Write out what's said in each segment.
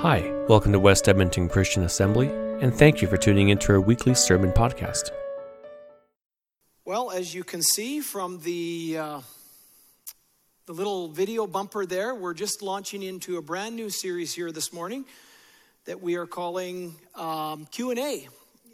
Hi, welcome to West Edmonton Christian Assembly, and thank you for tuning into our weekly sermon podcast. Well, as you can see from the uh, the little video bumper there, we're just launching into a brand new series here this morning that we are calling um, Q and A,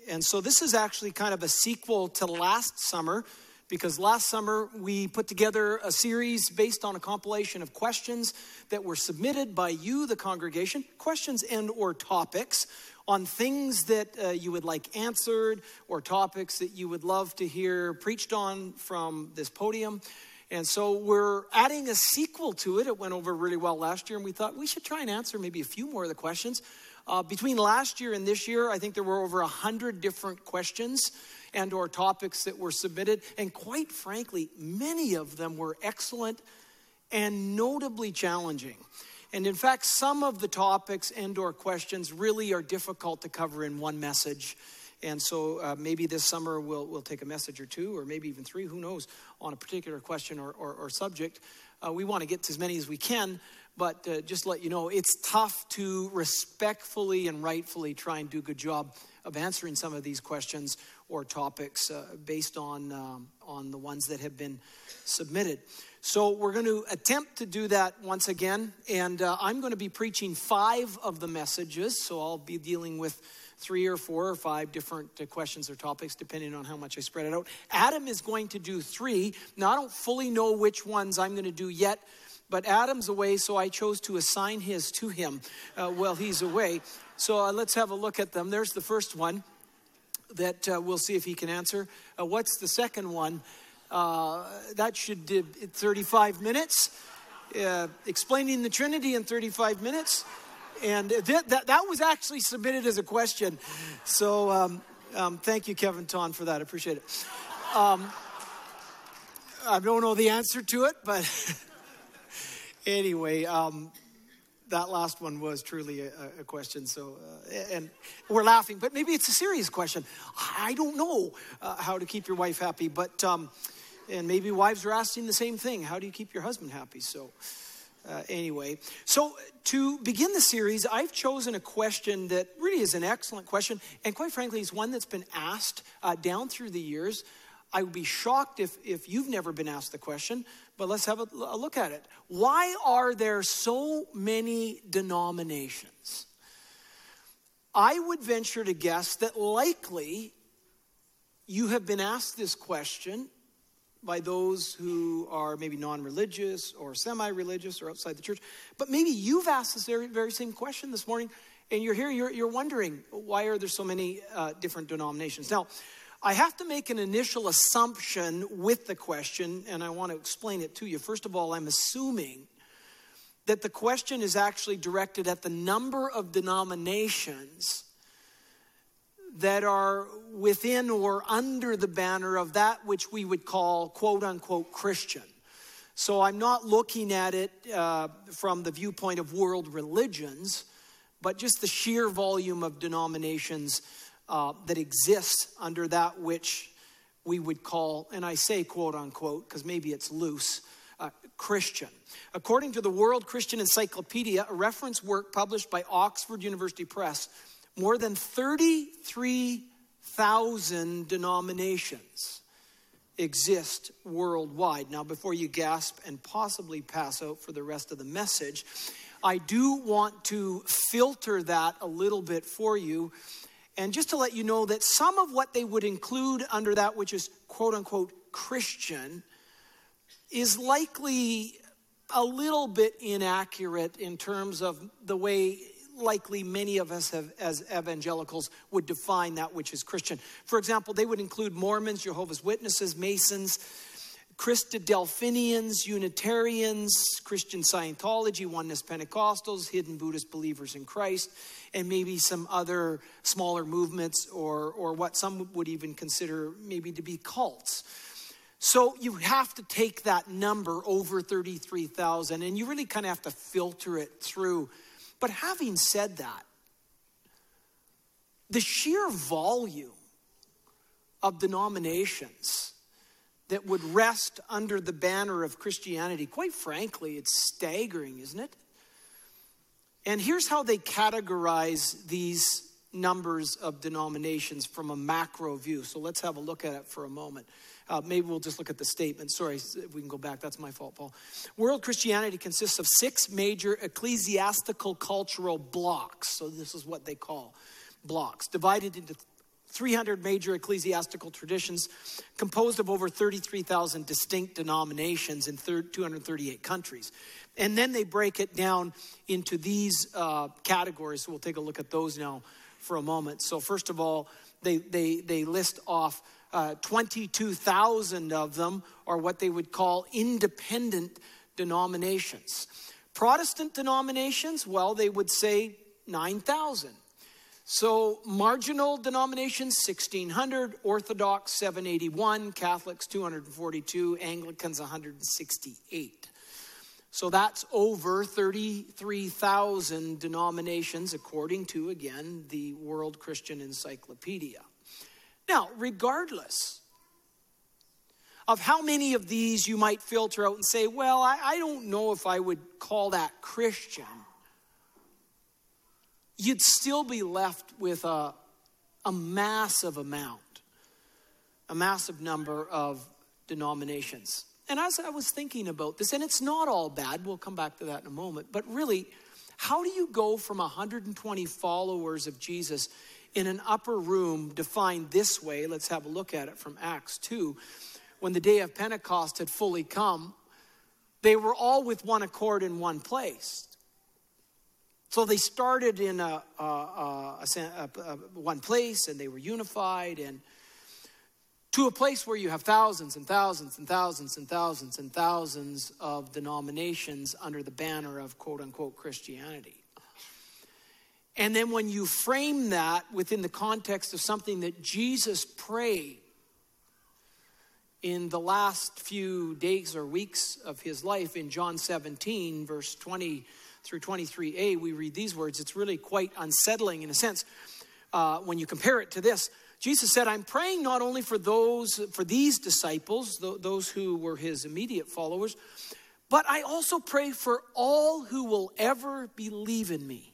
and so this is actually kind of a sequel to last summer because last summer we put together a series based on a compilation of questions that were submitted by you the congregation questions and or topics on things that uh, you would like answered or topics that you would love to hear preached on from this podium. And so we're adding a sequel to it. It went over really well last year and we thought we should try and answer maybe a few more of the questions. Uh, between last year and this year i think there were over a hundred different questions and or topics that were submitted and quite frankly many of them were excellent and notably challenging. And in fact some of the topics and or questions really are difficult to cover in one message. And so uh, maybe this summer we'll, we'll take a message or two or maybe even three who knows on a particular question or, or, or subject. Uh, we want to get to as many as we can but uh, just let you know it's tough to respectfully and rightfully try and do a good job of answering some of these questions or topics uh, based on, um, on the ones that have been submitted. So, we're going to attempt to do that once again, and uh, I'm going to be preaching five of the messages, so I'll be dealing with three or four or five different uh, questions or topics, depending on how much I spread it out. Adam is going to do three. Now, I don't fully know which ones I'm going to do yet, but Adam's away, so I chose to assign his to him uh, while he's away. So uh, let's have a look at them. There's the first one that uh, we'll see if he can answer. Uh, what's the second one? Uh, that should do 35 minutes. Uh, explaining the Trinity in 35 minutes. And th- that, that was actually submitted as a question. So um, um, thank you, Kevin Ton, for that. I appreciate it. Um, I don't know the answer to it, but anyway, um, that last one was truly a, a question. So, uh, and we're laughing, but maybe it's a serious question. I don't know uh, how to keep your wife happy, but um, and maybe wives are asking the same thing. How do you keep your husband happy? So. Uh, anyway, so to begin the series, I've chosen a question that really is an excellent question, and quite frankly, is one that's been asked uh, down through the years. I would be shocked if, if you've never been asked the question, but let's have a, a look at it. Why are there so many denominations? I would venture to guess that likely you have been asked this question by those who are maybe non religious or semi religious or outside the church. But maybe you've asked this very, very same question this morning and you're here, you're, you're wondering why are there so many uh, different denominations? Now, I have to make an initial assumption with the question, and I want to explain it to you. First of all, I'm assuming that the question is actually directed at the number of denominations that are within or under the banner of that which we would call quote unquote Christian. So I'm not looking at it uh, from the viewpoint of world religions, but just the sheer volume of denominations uh, that exists under that which we would call, and I say quote unquote, because maybe it's loose, uh, Christian. According to the World Christian Encyclopedia, a reference work published by Oxford University Press, more than 33,000 denominations exist worldwide. Now, before you gasp and possibly pass out for the rest of the message, I do want to filter that a little bit for you and just to let you know that some of what they would include under that, which is quote unquote Christian, is likely a little bit inaccurate in terms of the way likely many of us have, as evangelicals would define that which is Christian. For example, they would include Mormons, Jehovah's Witnesses, Masons, Christadelphians, Unitarians, Christian Scientology, Oneness Pentecostals, Hidden Buddhist believers in Christ, and maybe some other smaller movements or, or what some would even consider maybe to be cults. So you have to take that number over 33,000 and you really kind of have to filter it through. But having said that, the sheer volume of denominations that would rest under the banner of Christianity, quite frankly, it's staggering, isn't it? And here's how they categorize these numbers of denominations from a macro view. So let's have a look at it for a moment. Uh, maybe we'll just look at the statement. Sorry, if we can go back. That's my fault, Paul. World Christianity consists of six major ecclesiastical cultural blocks. So this is what they call blocks, divided into 300 major ecclesiastical traditions, composed of over 33,000 distinct denominations in 238 countries. And then they break it down into these uh, categories. So we'll take a look at those now for a moment. So, first of all, they, they, they list off uh, 22,000 of them are what they would call independent denominations. Protestant denominations, well, they would say 9,000. So, marginal denominations 1600, Orthodox 781, Catholics 242, Anglicans 168. So that's over 33,000 denominations, according to, again, the World Christian Encyclopedia. Now, regardless of how many of these you might filter out and say, well, I, I don't know if I would call that Christian, you'd still be left with a, a massive amount, a massive number of denominations. And as I was thinking about this, and it's not all bad, we'll come back to that in a moment, but really, how do you go from 120 followers of Jesus in an upper room defined this way? Let's have a look at it from Acts 2. When the day of Pentecost had fully come, they were all with one accord in one place. So they started in a, a, a, a, one place and they were unified and to a place where you have thousands and thousands and thousands and thousands and thousands of denominations under the banner of quote unquote Christianity. And then when you frame that within the context of something that Jesus prayed in the last few days or weeks of his life in John 17, verse 20 through 23a, we read these words. It's really quite unsettling in a sense uh, when you compare it to this. Jesus said, I'm praying not only for those, for these disciples, those who were his immediate followers, but I also pray for all who will ever believe in me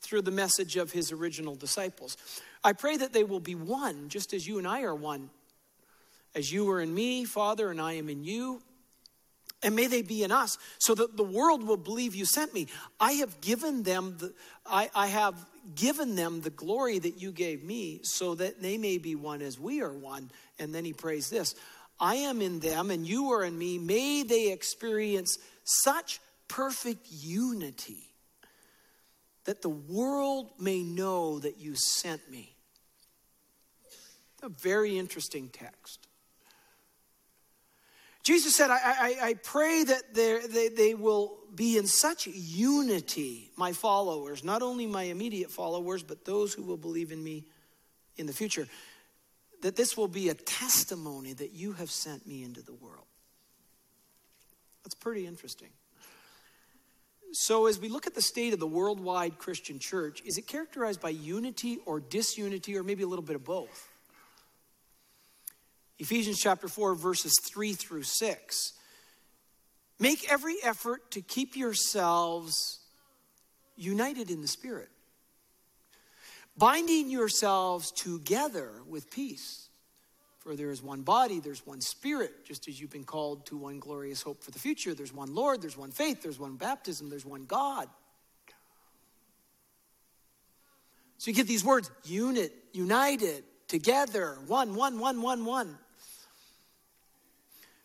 through the message of his original disciples. I pray that they will be one, just as you and I are one. As you are in me, Father, and I am in you. And may they be in us, so that the world will believe you sent me. I have given them the, I, I have given them the glory that you gave me so that they may be one as we are one. And then he prays this I am in them and you are in me. May they experience such perfect unity that the world may know that you sent me. A very interesting text. Jesus said, I, I, I pray that they, they will be in such unity, my followers, not only my immediate followers, but those who will believe in me in the future, that this will be a testimony that you have sent me into the world. That's pretty interesting. So, as we look at the state of the worldwide Christian church, is it characterized by unity or disunity, or maybe a little bit of both? Ephesians chapter 4, verses 3 through 6 Make every effort to keep yourselves united in the Spirit, binding yourselves together with peace. For there is one body, there's one spirit, just as you've been called to one glorious hope for the future. There's one Lord, there's one faith, there's one baptism, there's one God. So you get these words unit, united, together, one, one, one, one, one.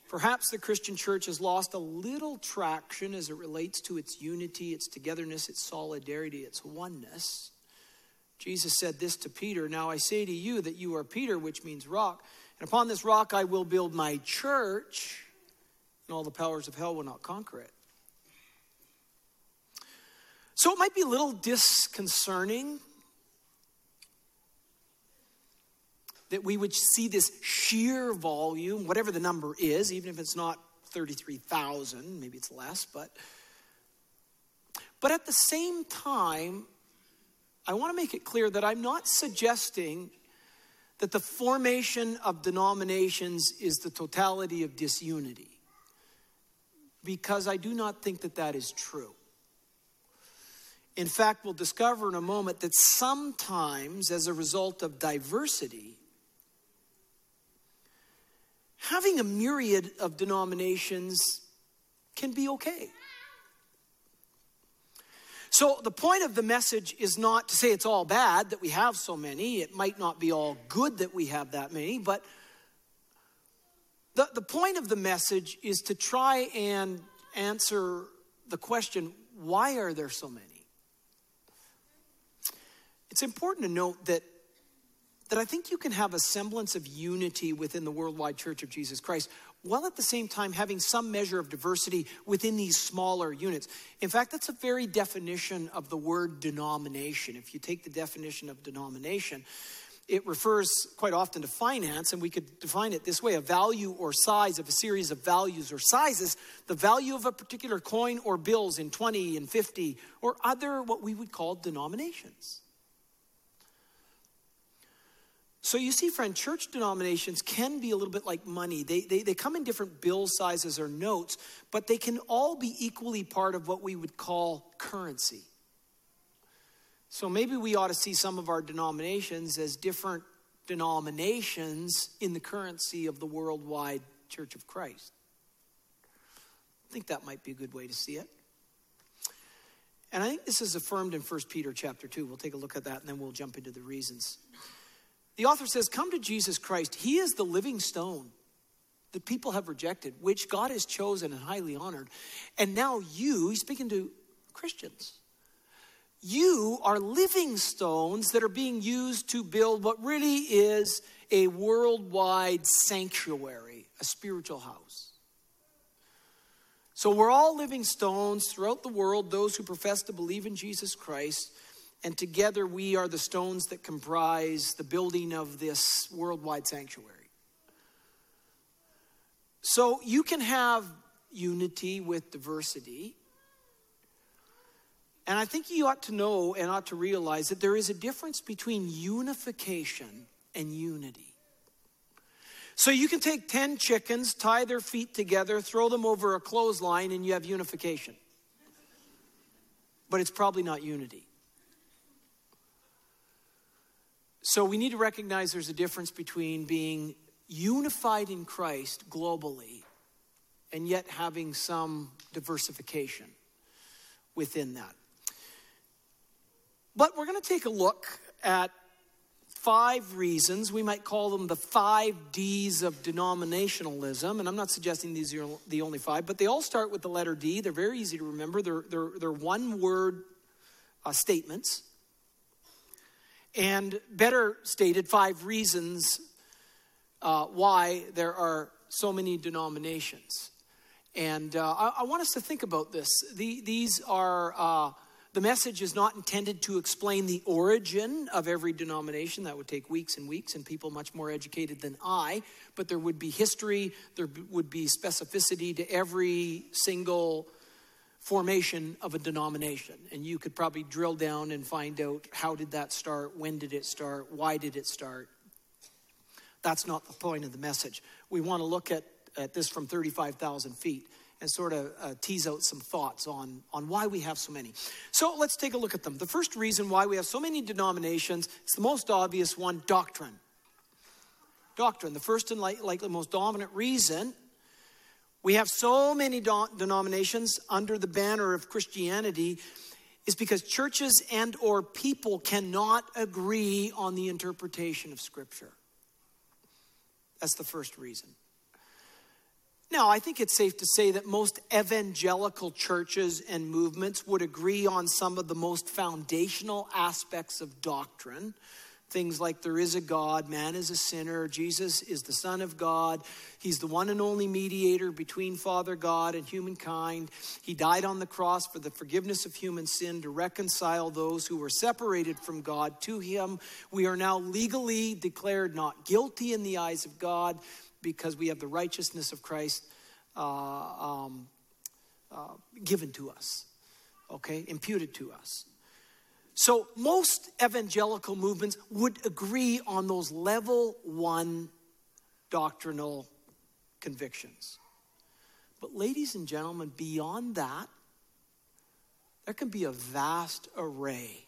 Perhaps the Christian church has lost a little traction as it relates to its unity, its togetherness, its solidarity, its oneness. Jesus said this to Peter Now I say to you that you are Peter, which means rock, and upon this rock I will build my church, and all the powers of hell will not conquer it. So it might be a little disconcerting that we would see this sheer volume, whatever the number is, even if it's not 33,000, maybe it's less, but but at the same time, I want to make it clear that I'm not suggesting that the formation of denominations is the totality of disunity, because I do not think that that is true. In fact, we'll discover in a moment that sometimes, as a result of diversity, having a myriad of denominations can be okay. So, the point of the message is not to say it's all bad that we have so many. It might not be all good that we have that many, but the, the point of the message is to try and answer the question why are there so many? It's important to note that, that I think you can have a semblance of unity within the worldwide church of Jesus Christ while at the same time having some measure of diversity within these smaller units. In fact, that's a very definition of the word denomination. If you take the definition of denomination, it refers quite often to finance, and we could define it this way a value or size of a series of values or sizes, the value of a particular coin or bills in 20 and 50, or other what we would call denominations. So you see, friend, church denominations can be a little bit like money. They, they, they come in different bill sizes or notes, but they can all be equally part of what we would call currency. So maybe we ought to see some of our denominations as different denominations in the currency of the worldwide Church of Christ. I think that might be a good way to see it. And I think this is affirmed in 1 Peter chapter 2. We'll take a look at that and then we'll jump into the reasons. The author says, Come to Jesus Christ. He is the living stone that people have rejected, which God has chosen and highly honored. And now you, he's speaking to Christians, you are living stones that are being used to build what really is a worldwide sanctuary, a spiritual house. So we're all living stones throughout the world, those who profess to believe in Jesus Christ and together we are the stones that comprise the building of this worldwide sanctuary. So you can have unity with diversity. And I think you ought to know and ought to realize that there is a difference between unification and unity. So you can take 10 chickens, tie their feet together, throw them over a clothesline, and you have unification. But it's probably not unity. So we need to recognize there's a difference between being unified in Christ globally and yet having some diversification within that. But we're going to take a look at five reasons. We might call them the five D's of denominationalism. And I'm not suggesting these are the only five, but they all start with the letter D. They're very easy to remember, they're, they're, they're one word uh, statements. And better stated, five reasons uh, why there are so many denominations. And uh, I, I, want us to think about this. The, these are, uh, the message is not intended to explain the origin of every denomination. That would take weeks and weeks and people much more educated than I. But there would be history, there would be specificity to every single formation of a denomination. And you could probably drill down and find out how did that start when did it start why did it start. That's not the point of the message. We want to look at, at this from 35000 feet and sort of uh, tease out some thoughts on, on why we have so many. So let's take a look at them. The first reason why we have so many denominations it's the most obvious one doctrine. Doctrine the first and likely most dominant reason we have so many denominations under the banner of Christianity is because churches and or people cannot agree on the interpretation of scripture. That's the first reason. Now, I think it's safe to say that most evangelical churches and movements would agree on some of the most foundational aspects of doctrine Things like there is a God, man is a sinner, Jesus is the Son of God, He's the one and only mediator between Father God and humankind. He died on the cross for the forgiveness of human sin to reconcile those who were separated from God to Him. We are now legally declared not guilty in the eyes of God because we have the righteousness of Christ uh, um, uh, given to us, okay, imputed to us. So, most evangelical movements would agree on those level one doctrinal convictions. But, ladies and gentlemen, beyond that, there can be a vast array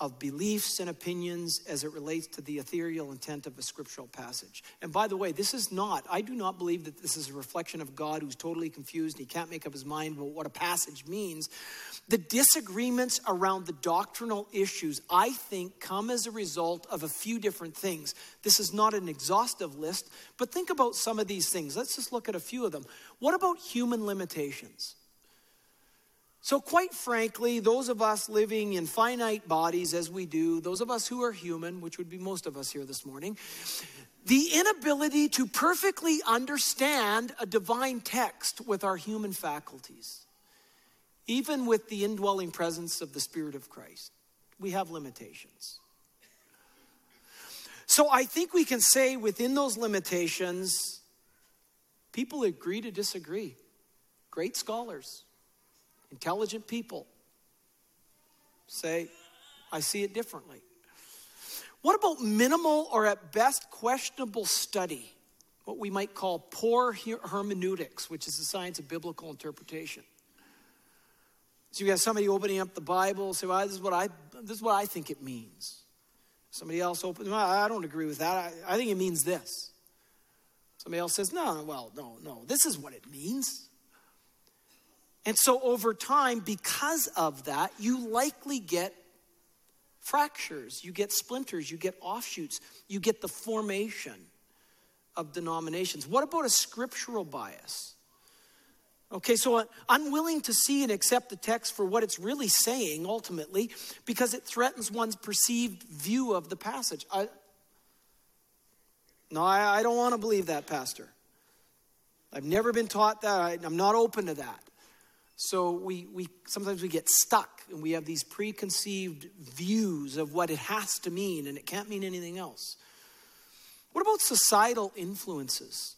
of beliefs and opinions as it relates to the ethereal intent of a scriptural passage. And by the way, this is not, I do not believe that this is a reflection of God who's totally confused and he can't make up his mind about what a passage means. The disagreements around the doctrinal issues, I think, come as a result of a few different things. This is not an exhaustive list, but think about some of these things. Let's just look at a few of them. What about human limitations? So, quite frankly, those of us living in finite bodies as we do, those of us who are human, which would be most of us here this morning, the inability to perfectly understand a divine text with our human faculties, even with the indwelling presence of the Spirit of Christ, we have limitations. So, I think we can say within those limitations, people agree to disagree. Great scholars Intelligent people say, I see it differently. What about minimal or at best questionable study? What we might call poor hermeneutics, which is the science of biblical interpretation. So you got somebody opening up the Bible, say, well, this is what I, this is what I think it means. Somebody else opens, well, I don't agree with that. I, I think it means this. Somebody else says, no, well, no, no, this is what it means. And so over time, because of that, you likely get fractures, you get splinters, you get offshoots, you get the formation of denominations. What about a scriptural bias? Okay, so unwilling to see and accept the text for what it's really saying ultimately because it threatens one's perceived view of the passage. I, no, I, I don't want to believe that, Pastor. I've never been taught that. I, I'm not open to that. So we, we sometimes we get stuck and we have these preconceived views of what it has to mean and it can't mean anything else. What about societal influences?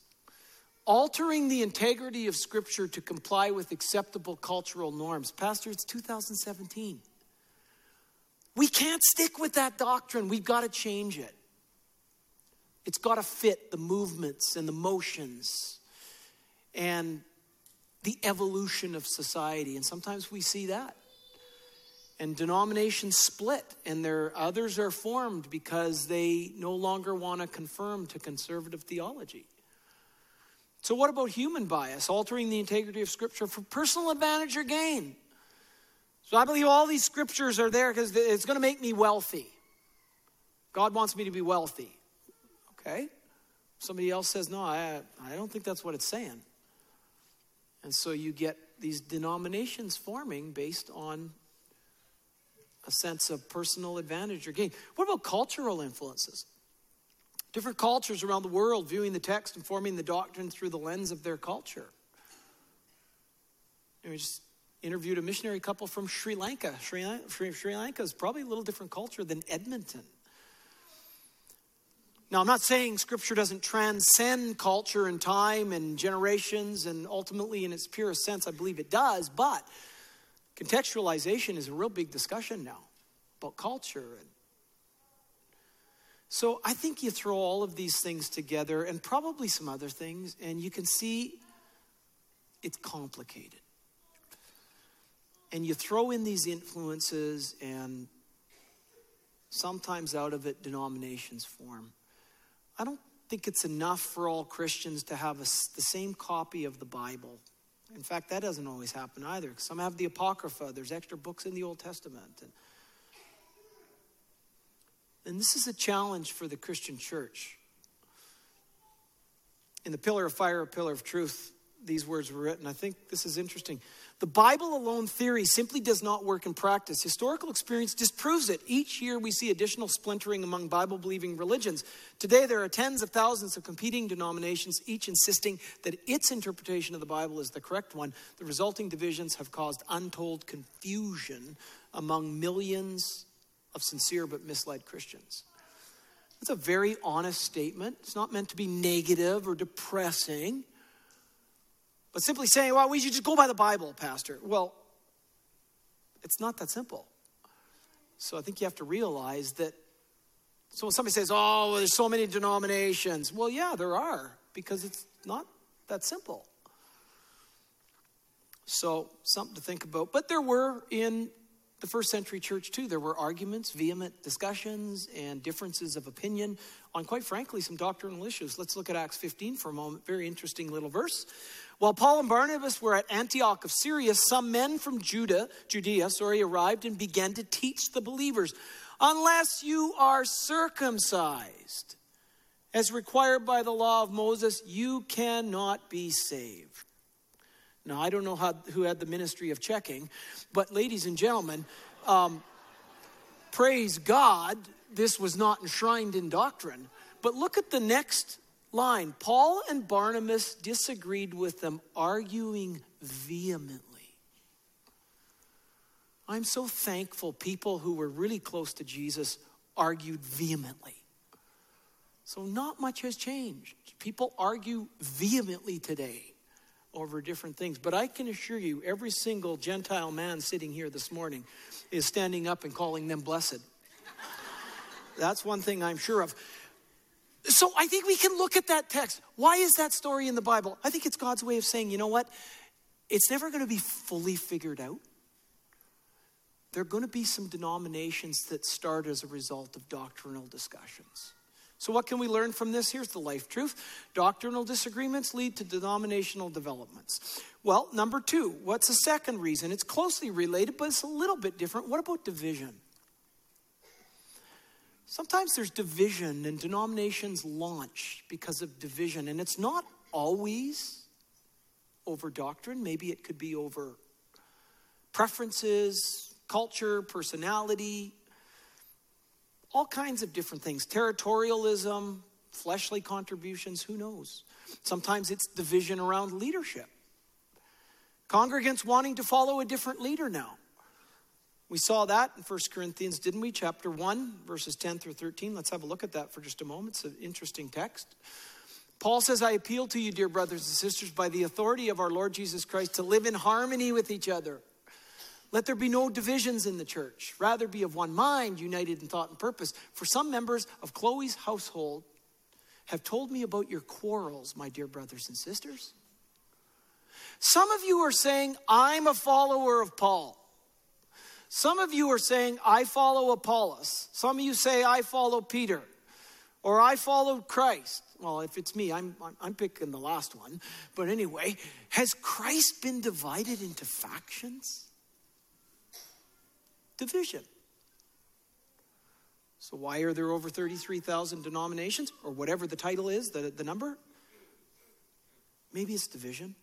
Altering the integrity of Scripture to comply with acceptable cultural norms. Pastor, it's 2017. We can't stick with that doctrine. We've got to change it. It's got to fit the movements and the motions. And the evolution of society. And sometimes we see that. And denominations split, and there others are formed because they no longer want to confirm to conservative theology. So, what about human bias, altering the integrity of Scripture for personal advantage or gain? So, I believe all these scriptures are there because it's going to make me wealthy. God wants me to be wealthy. Okay? Somebody else says, no, I, I don't think that's what it's saying. And so you get these denominations forming based on a sense of personal advantage or gain. What about cultural influences? Different cultures around the world viewing the text and forming the doctrine through the lens of their culture. we just interviewed a missionary couple from Sri Lanka. Sri, Sri Lanka is probably a little different culture than Edmonton. Now, I'm not saying scripture doesn't transcend culture and time and generations, and ultimately, in its purest sense, I believe it does, but contextualization is a real big discussion now about culture. So I think you throw all of these things together and probably some other things, and you can see it's complicated. And you throw in these influences, and sometimes out of it, denominations form. I don't think it's enough for all Christians to have a, the same copy of the Bible. In fact, that doesn't always happen either. Some have the Apocrypha, there's extra books in the Old Testament. And, and this is a challenge for the Christian church. In the Pillar of Fire, Pillar of Truth, these words were written. I think this is interesting. The Bible alone theory simply does not work in practice. Historical experience disproves it. Each year we see additional splintering among Bible believing religions. Today there are tens of thousands of competing denominations, each insisting that its interpretation of the Bible is the correct one. The resulting divisions have caused untold confusion among millions of sincere but misled Christians. That's a very honest statement. It's not meant to be negative or depressing. But simply saying, well, we should just go by the Bible, Pastor. Well, it's not that simple. So I think you have to realize that. So when somebody says, oh, well, there's so many denominations, well, yeah, there are, because it's not that simple. So, something to think about. But there were in the first century church too, there were arguments, vehement discussions, and differences of opinion on, quite frankly, some doctrinal issues. Let's look at Acts 15 for a moment. Very interesting little verse. While Paul and Barnabas were at Antioch of Syria, some men from Judah, Judea, sorry, arrived and began to teach the believers, unless you are circumcised, as required by the law of Moses, you cannot be saved. Now, I don't know how, who had the ministry of checking, but ladies and gentlemen, um, praise God, this was not enshrined in doctrine. But look at the next line Paul and Barnabas disagreed with them, arguing vehemently. I'm so thankful people who were really close to Jesus argued vehemently. So, not much has changed. People argue vehemently today over different things. But I can assure you, every single Gentile man sitting here this morning is standing up and calling them blessed. That's one thing I'm sure of. So I think we can look at that text. Why is that story in the Bible? I think it's God's way of saying, you know what? It's never going to be fully figured out. There are going to be some denominations that start as a result of doctrinal discussions. So, what can we learn from this? Here's the life truth doctrinal disagreements lead to denominational developments. Well, number two, what's the second reason? It's closely related, but it's a little bit different. What about division? Sometimes there's division, and denominations launch because of division, and it's not always over doctrine. Maybe it could be over preferences, culture, personality, all kinds of different things territorialism, fleshly contributions, who knows? Sometimes it's division around leadership. Congregants wanting to follow a different leader now. We saw that in 1 Corinthians, didn't we? Chapter 1, verses 10 through 13. Let's have a look at that for just a moment. It's an interesting text. Paul says, I appeal to you, dear brothers and sisters, by the authority of our Lord Jesus Christ, to live in harmony with each other. Let there be no divisions in the church. Rather, be of one mind, united in thought and purpose. For some members of Chloe's household have told me about your quarrels, my dear brothers and sisters. Some of you are saying, I'm a follower of Paul. Some of you are saying, I follow Apollos. Some of you say, I follow Peter. Or I followed Christ. Well, if it's me, I'm, I'm picking the last one. But anyway, has Christ been divided into factions? division. So, why are there over 33,000 denominations, or whatever the title is, the, the number? Maybe it's division.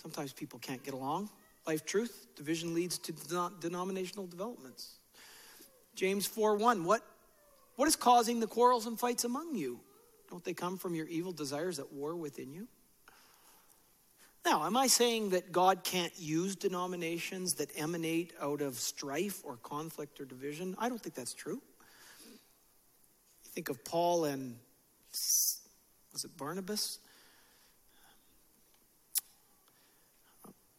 Sometimes people can't get along. Life truth, division leads to denominational developments. James 4 1, what, what is causing the quarrels and fights among you? Don't they come from your evil desires at war within you? Now, am I saying that God can't use denominations that emanate out of strife or conflict or division? I don't think that's true. You think of Paul and, was it Barnabas?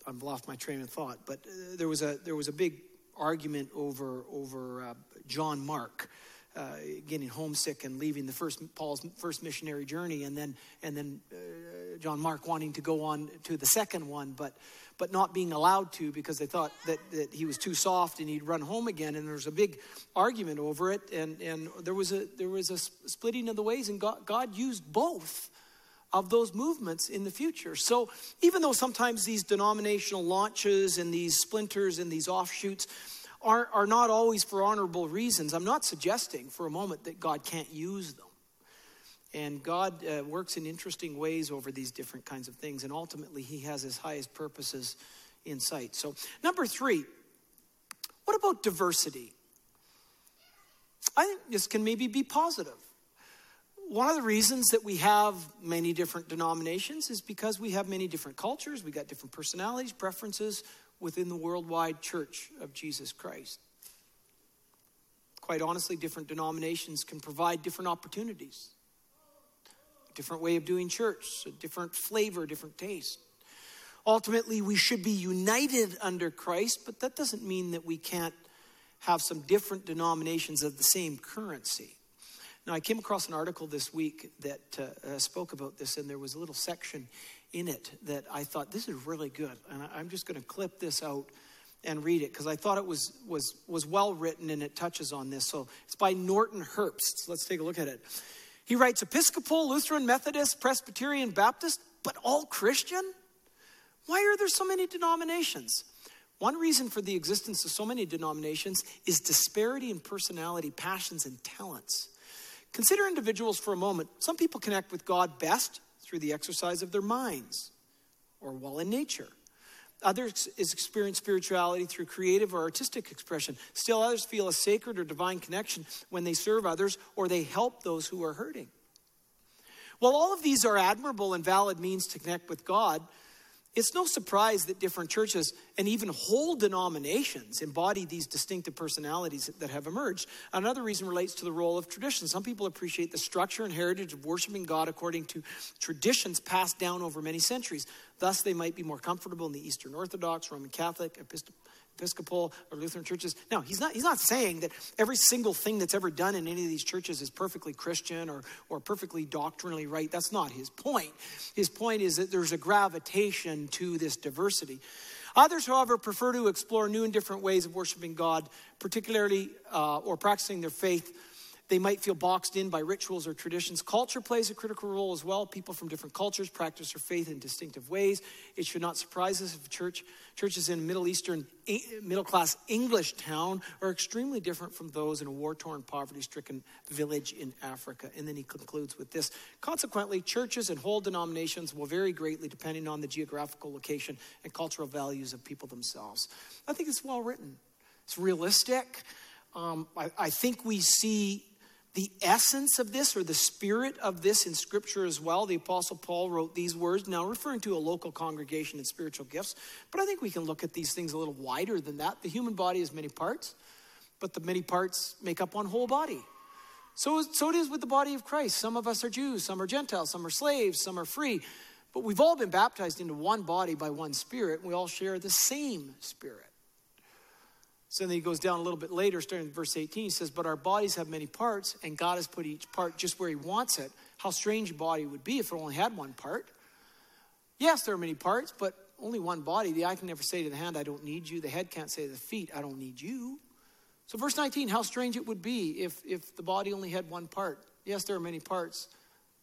I've lost my train of thought, but uh, there was a there was a big argument over over uh, John Mark uh, getting homesick and leaving the first Paul's first missionary journey, and then and then uh, John Mark wanting to go on to the second one, but but not being allowed to because they thought that, that he was too soft and he'd run home again. And there was a big argument over it, and and there was a there was a splitting of the ways, and God, God used both of those movements in the future. So even though sometimes these denominational launches and these splinters and these offshoots are, are not always for honorable reasons. I'm not suggesting for a moment that God can't use them. And God uh, works in interesting ways over these different kinds of things. And ultimately, He has His highest purposes in sight. So, number three, what about diversity? I think this can maybe be positive. One of the reasons that we have many different denominations is because we have many different cultures, we got different personalities, preferences, within the worldwide church of Jesus Christ. Quite honestly, different denominations can provide different opportunities, different way of doing church, a different flavor, different taste. Ultimately, we should be united under Christ, but that doesn't mean that we can't have some different denominations of the same currency. Now, I came across an article this week that uh, uh, spoke about this, and there was a little section in it that I thought this is really good, and I'm just going to clip this out and read it because I thought it was was was well written and it touches on this. So it's by Norton Herbst. Let's take a look at it. He writes Episcopal, Lutheran, Methodist, Presbyterian, Baptist, but all Christian? Why are there so many denominations? One reason for the existence of so many denominations is disparity in personality, passions, and talents. Consider individuals for a moment. Some people connect with God best through the exercise of their minds or while in nature. Others experience spirituality through creative or artistic expression. Still, others feel a sacred or divine connection when they serve others or they help those who are hurting. While all of these are admirable and valid means to connect with God, it's no surprise that different churches and even whole denominations embody these distinctive personalities that have emerged. Another reason relates to the role of tradition. Some people appreciate the structure and heritage of worshiping God according to traditions passed down over many centuries. Thus, they might be more comfortable in the Eastern Orthodox, Roman Catholic, Episcopal Episcopal or Lutheran churches. No, he's not, he's not saying that every single thing that's ever done in any of these churches is perfectly Christian or, or perfectly doctrinally right. That's not his point. His point is that there's a gravitation to this diversity. Others, however, prefer to explore new and different ways of worshiping God, particularly uh, or practicing their faith they might feel boxed in by rituals or traditions. Culture plays a critical role as well. People from different cultures practice their faith in distinctive ways. It should not surprise us if church, churches in a Middle Eastern, middle class English town are extremely different from those in a war torn, poverty stricken village in Africa. And then he concludes with this Consequently, churches and whole denominations will vary greatly depending on the geographical location and cultural values of people themselves. I think it's well written, it's realistic. Um, I, I think we see the essence of this or the spirit of this in Scripture as well. The Apostle Paul wrote these words, now referring to a local congregation and spiritual gifts. But I think we can look at these things a little wider than that. The human body has many parts, but the many parts make up one whole body. So, so it is with the body of Christ. Some of us are Jews, some are Gentiles, some are slaves, some are free. But we've all been baptized into one body by one spirit, and we all share the same spirit. So then he goes down a little bit later, starting in verse 18. He says, But our bodies have many parts, and God has put each part just where he wants it. How strange a body would be if it only had one part. Yes, there are many parts, but only one body. The eye can never say to the hand, I don't need you. The head can't say to the feet, I don't need you. So, verse 19, how strange it would be if, if the body only had one part. Yes, there are many parts,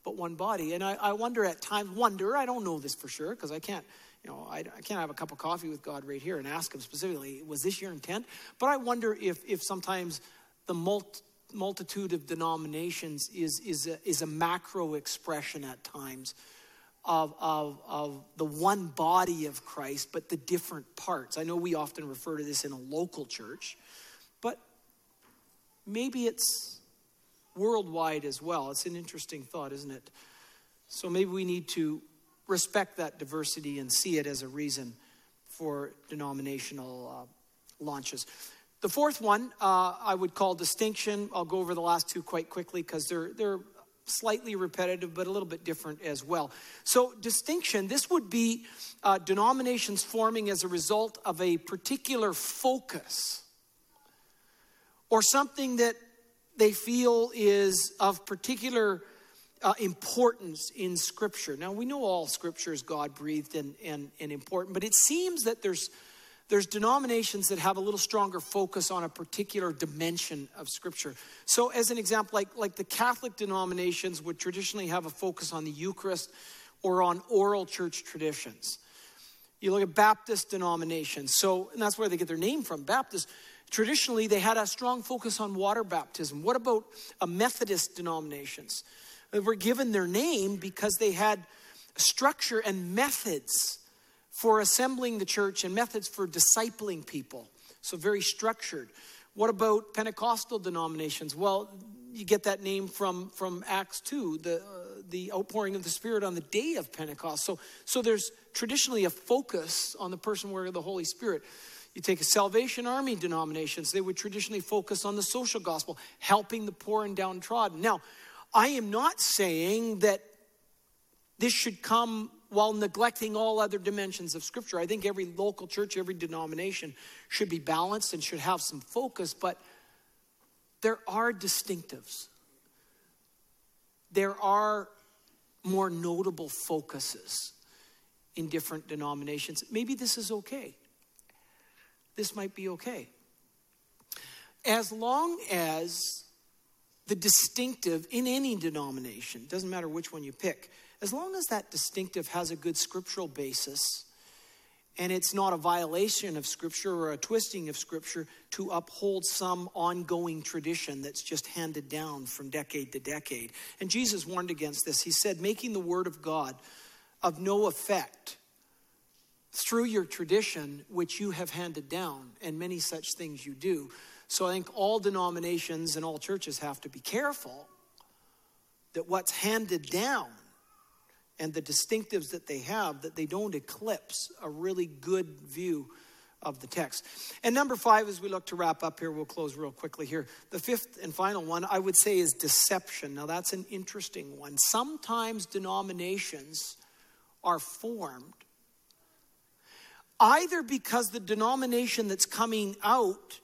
but one body. And I, I wonder at times, wonder, I don't know this for sure because I can't you know, I, I, can't have a cup of coffee with God right here and ask Him specifically, was this your intent? But I wonder if, if sometimes the mult, multitude of denominations is, is, a, is a macro expression at times of, of, of the one body of Christ, but the different parts. I know we often refer to this in a local church, but maybe it's worldwide as well. It's an interesting thought, isn't it? So maybe we need to respect that diversity and see it as a reason for denominational uh, launches. The fourth one uh, I would call distinction. I'll go over the last two quite quickly because they're, they're slightly repetitive, but a little bit different as well. So, distinction this would be uh, denominations forming as a result of a particular focus or something that they feel is of particular uh, importance in Scripture. Now, we know all Scripture is God breathed and, and, and important, but it seems that there's, there's denominations that have a little stronger focus on a particular dimension of Scripture. So, as an example, like, like the Catholic denominations would traditionally have a focus on the Eucharist or on oral church traditions. You look at Baptist denominations, so, and that's where they get their name from, Baptist. Traditionally, they had a strong focus on water baptism. What about a Methodist denominations? They were given their name because they had structure and methods for assembling the church and methods for discipling people. So, very structured. What about Pentecostal denominations? Well, you get that name from, from Acts 2, the, uh, the outpouring of the Spirit on the day of Pentecost. So, so there's traditionally a focus on the person where the Holy Spirit. You take a Salvation Army denominations, they would traditionally focus on the social gospel, helping the poor and downtrodden. Now, I am not saying that this should come while neglecting all other dimensions of Scripture. I think every local church, every denomination should be balanced and should have some focus, but there are distinctives. There are more notable focuses in different denominations. Maybe this is okay. This might be okay. As long as the distinctive in any denomination, doesn't matter which one you pick, as long as that distinctive has a good scriptural basis and it's not a violation of scripture or a twisting of scripture to uphold some ongoing tradition that's just handed down from decade to decade. And Jesus warned against this. He said, making the word of God of no effect through your tradition, which you have handed down, and many such things you do. So I think all denominations and all churches have to be careful that what's handed down and the distinctives that they have that they don't eclipse a really good view of the text. And number 5 as we look to wrap up here we'll close real quickly here. The fifth and final one I would say is deception. Now that's an interesting one. Sometimes denominations are formed either because the denomination that's coming out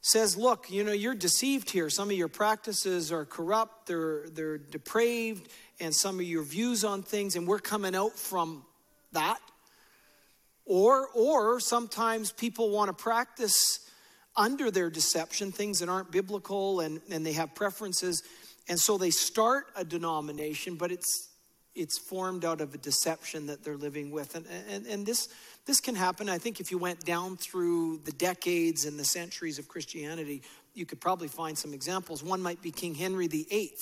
says, look, you know, you're deceived here. Some of your practices are corrupt, they're, they're depraved, and some of your views on things, and we're coming out from that. Or, or sometimes people want to practice under their deception things that aren't biblical and, and they have preferences. And so they start a denomination, but it's it's formed out of a deception that they're living with. And, and, and this, this can happen. I think if you went down through the decades and the centuries of Christianity, you could probably find some examples. One might be King Henry VIII.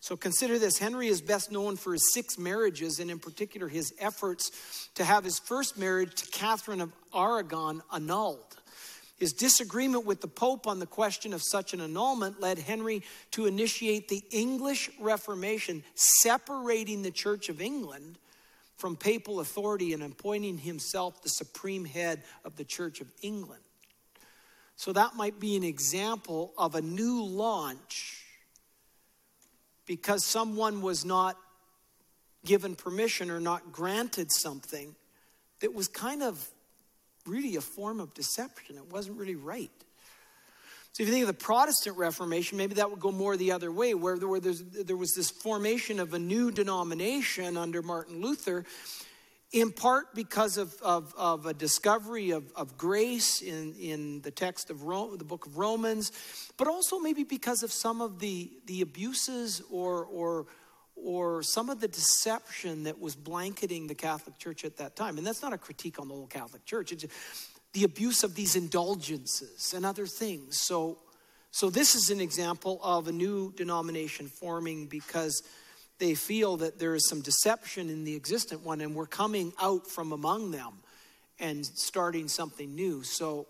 So consider this Henry is best known for his six marriages, and in particular, his efforts to have his first marriage to Catherine of Aragon annulled. His disagreement with the Pope on the question of such an annulment led Henry to initiate the English Reformation, separating the Church of England from papal authority and appointing himself the supreme head of the Church of England. So that might be an example of a new launch because someone was not given permission or not granted something that was kind of really a form of deception. It wasn't really right. So if you think of the Protestant Reformation, maybe that would go more the other way, where, where there was this formation of a new denomination under Martin Luther, in part because of, of, of a discovery of, of grace in, in the text of Rome, the book of Romans, but also maybe because of some of the, the abuses or, or or some of the deception that was blanketing the Catholic Church at that time. And that's not a critique on the whole Catholic Church. It's the abuse of these indulgences and other things. So, so this is an example of a new denomination forming because they feel that there is some deception in the existent one, and we're coming out from among them and starting something new. So,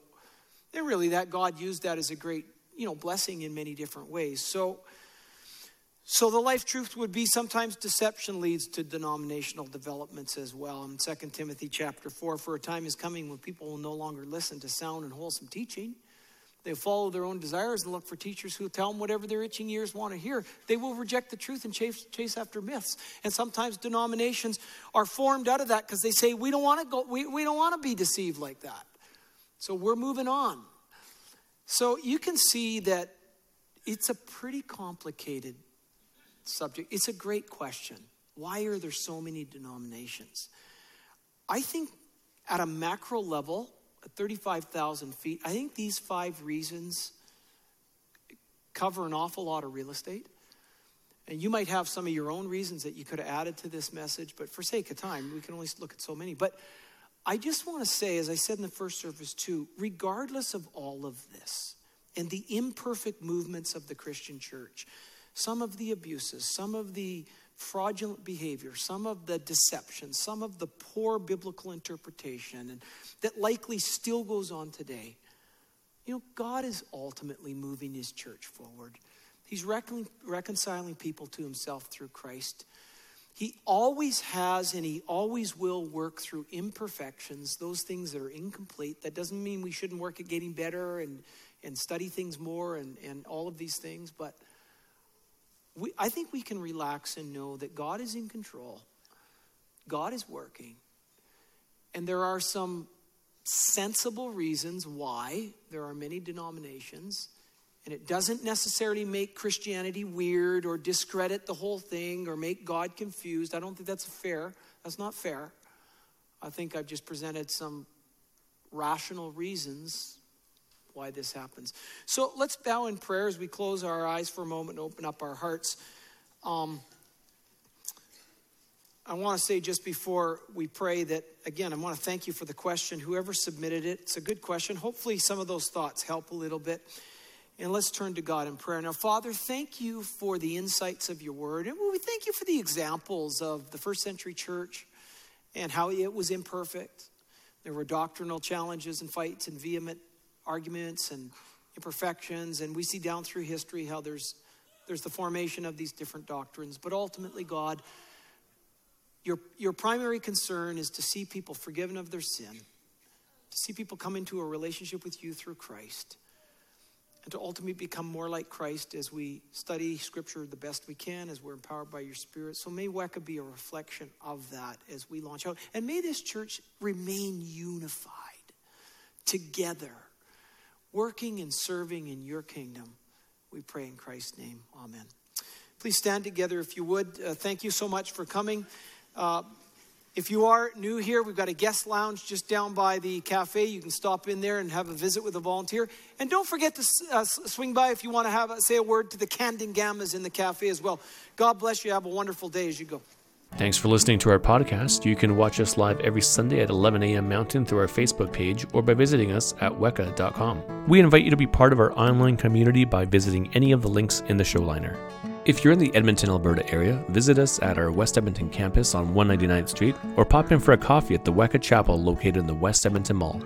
and really, that God used that as a great, you know, blessing in many different ways. So, so the life truth would be sometimes deception leads to denominational developments as well. In 2 Timothy chapter 4, for a time is coming when people will no longer listen to sound and wholesome teaching. They follow their own desires and look for teachers who tell them whatever their itching ears want to hear. They will reject the truth and chase, chase after myths. And sometimes denominations are formed out of that because they say, we don't want to go, we, we don't want to be deceived like that. So we're moving on. So you can see that it's a pretty complicated subject. It's a great question. Why are there so many denominations? I think at a macro level, at 35,000 feet, I think these five reasons cover an awful lot of real estate. And you might have some of your own reasons that you could have added to this message, but for sake of time, we can only look at so many. But I just want to say, as I said in the first service too, regardless of all of this and the imperfect movements of the Christian church, some of the abuses, some of the fraudulent behavior, some of the deception, some of the poor biblical interpretation, and that likely still goes on today. You know, God is ultimately moving his church forward. He's recon- reconciling people to himself through Christ. He always has and he always will work through imperfections, those things that are incomplete. That doesn't mean we shouldn't work at getting better and, and study things more and, and all of these things, but we, I think we can relax and know that God is in control, God is working, and there are some sensible reasons why there are many denominations. And it doesn't necessarily make Christianity weird or discredit the whole thing or make God confused. I don't think that's fair. That's not fair. I think I've just presented some rational reasons why this happens. So let's bow in prayer as we close our eyes for a moment and open up our hearts. Um, I want to say just before we pray that, again, I want to thank you for the question. Whoever submitted it, it's a good question. Hopefully, some of those thoughts help a little bit. And let's turn to God in prayer. Now, Father, thank you for the insights of your word. And we thank you for the examples of the first century church and how it was imperfect. There were doctrinal challenges and fights and vehement arguments and imperfections. And we see down through history how there's, there's the formation of these different doctrines. But ultimately, God, your, your primary concern is to see people forgiven of their sin, to see people come into a relationship with you through Christ, and to ultimately become more like Christ as we study Scripture the best we can, as we're empowered by your Spirit. So may WECA be a reflection of that as we launch out. And may this church remain unified, together, working and serving in your kingdom. We pray in Christ's name. Amen. Please stand together if you would. Uh, thank you so much for coming. Uh, if you are new here, we've got a guest lounge just down by the cafe. You can stop in there and have a visit with a volunteer. And don't forget to uh, swing by if you want to have say a word to the Canding Gammas in the cafe as well. God bless you. Have a wonderful day as you go. Thanks for listening to our podcast. You can watch us live every Sunday at 11 a.m. Mountain through our Facebook page or by visiting us at weca.com. We invite you to be part of our online community by visiting any of the links in the show liner. If you're in the Edmonton, Alberta area, visit us at our West Edmonton campus on 199th Street or pop in for a coffee at the WECA Chapel located in the West Edmonton Mall.